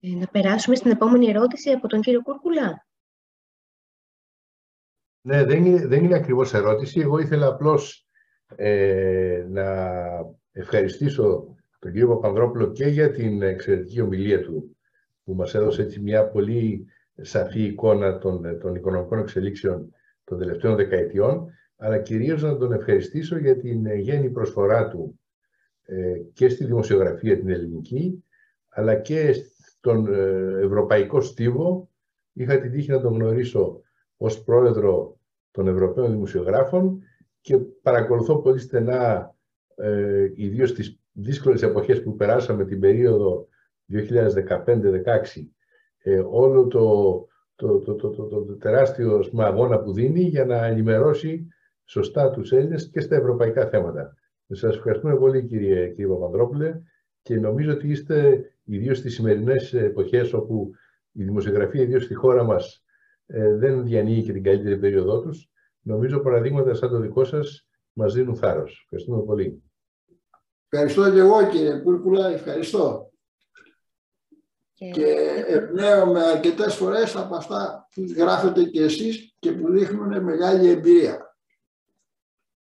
Ε, να περάσουμε στην επόμενη ερώτηση από τον κύριο Κούρκουλα. Ναι, δεν είναι, δεν είναι ακριβώς ερώτηση. Εγώ ήθελα απλώς ε, να ευχαριστήσω τον κύριο Παπανδρόπουλο και για την εξαιρετική ομιλία του που μας έδωσε έτσι μια πολύ σαφή εικόνα των, των οικονομικών εξελίξεων των τελευταίων δεκαετιών, αλλά κυρίως να τον ευχαριστήσω για την γέννη προσφορά του ε, και στη δημοσιογραφία την ελληνική, αλλά και στον ε, ευρωπαϊκό στίβο. Είχα την τύχη να τον γνωρίσω ως πρόεδρο των Ευρωπαίων Δημοσιογράφων και παρακολουθώ πολύ στενά, ε, ιδίως τις δύσκολες εποχές που περάσαμε την περίοδο 2015-2016, ε, όλο το, το, το, το, το, το τεράστιο αγώνα που δίνει για να ενημερώσει σωστά τους Έλληνες και στα ευρωπαϊκά θέματα. Σας ευχαριστούμε πολύ κύριε, κύριε Παπανδρόπουλε και νομίζω ότι είστε ιδίως στις σημερινές εποχές όπου η δημοσιογραφία ιδίως στη χώρα μας ε, δεν διανοίγει και την καλύτερη περίοδό τους. Νομίζω παραδείγματα σαν το δικό σας μας δίνουν θάρρος. Ευχαριστούμε πολύ. Ευχαριστώ και εγώ κύριε Κούρκουλα, ευχαριστώ. Και, και εμπνέομαι αρκετές φορές από αυτά που γράφετε και εσείς και που δείχνουν μεγάλη εμπειρία.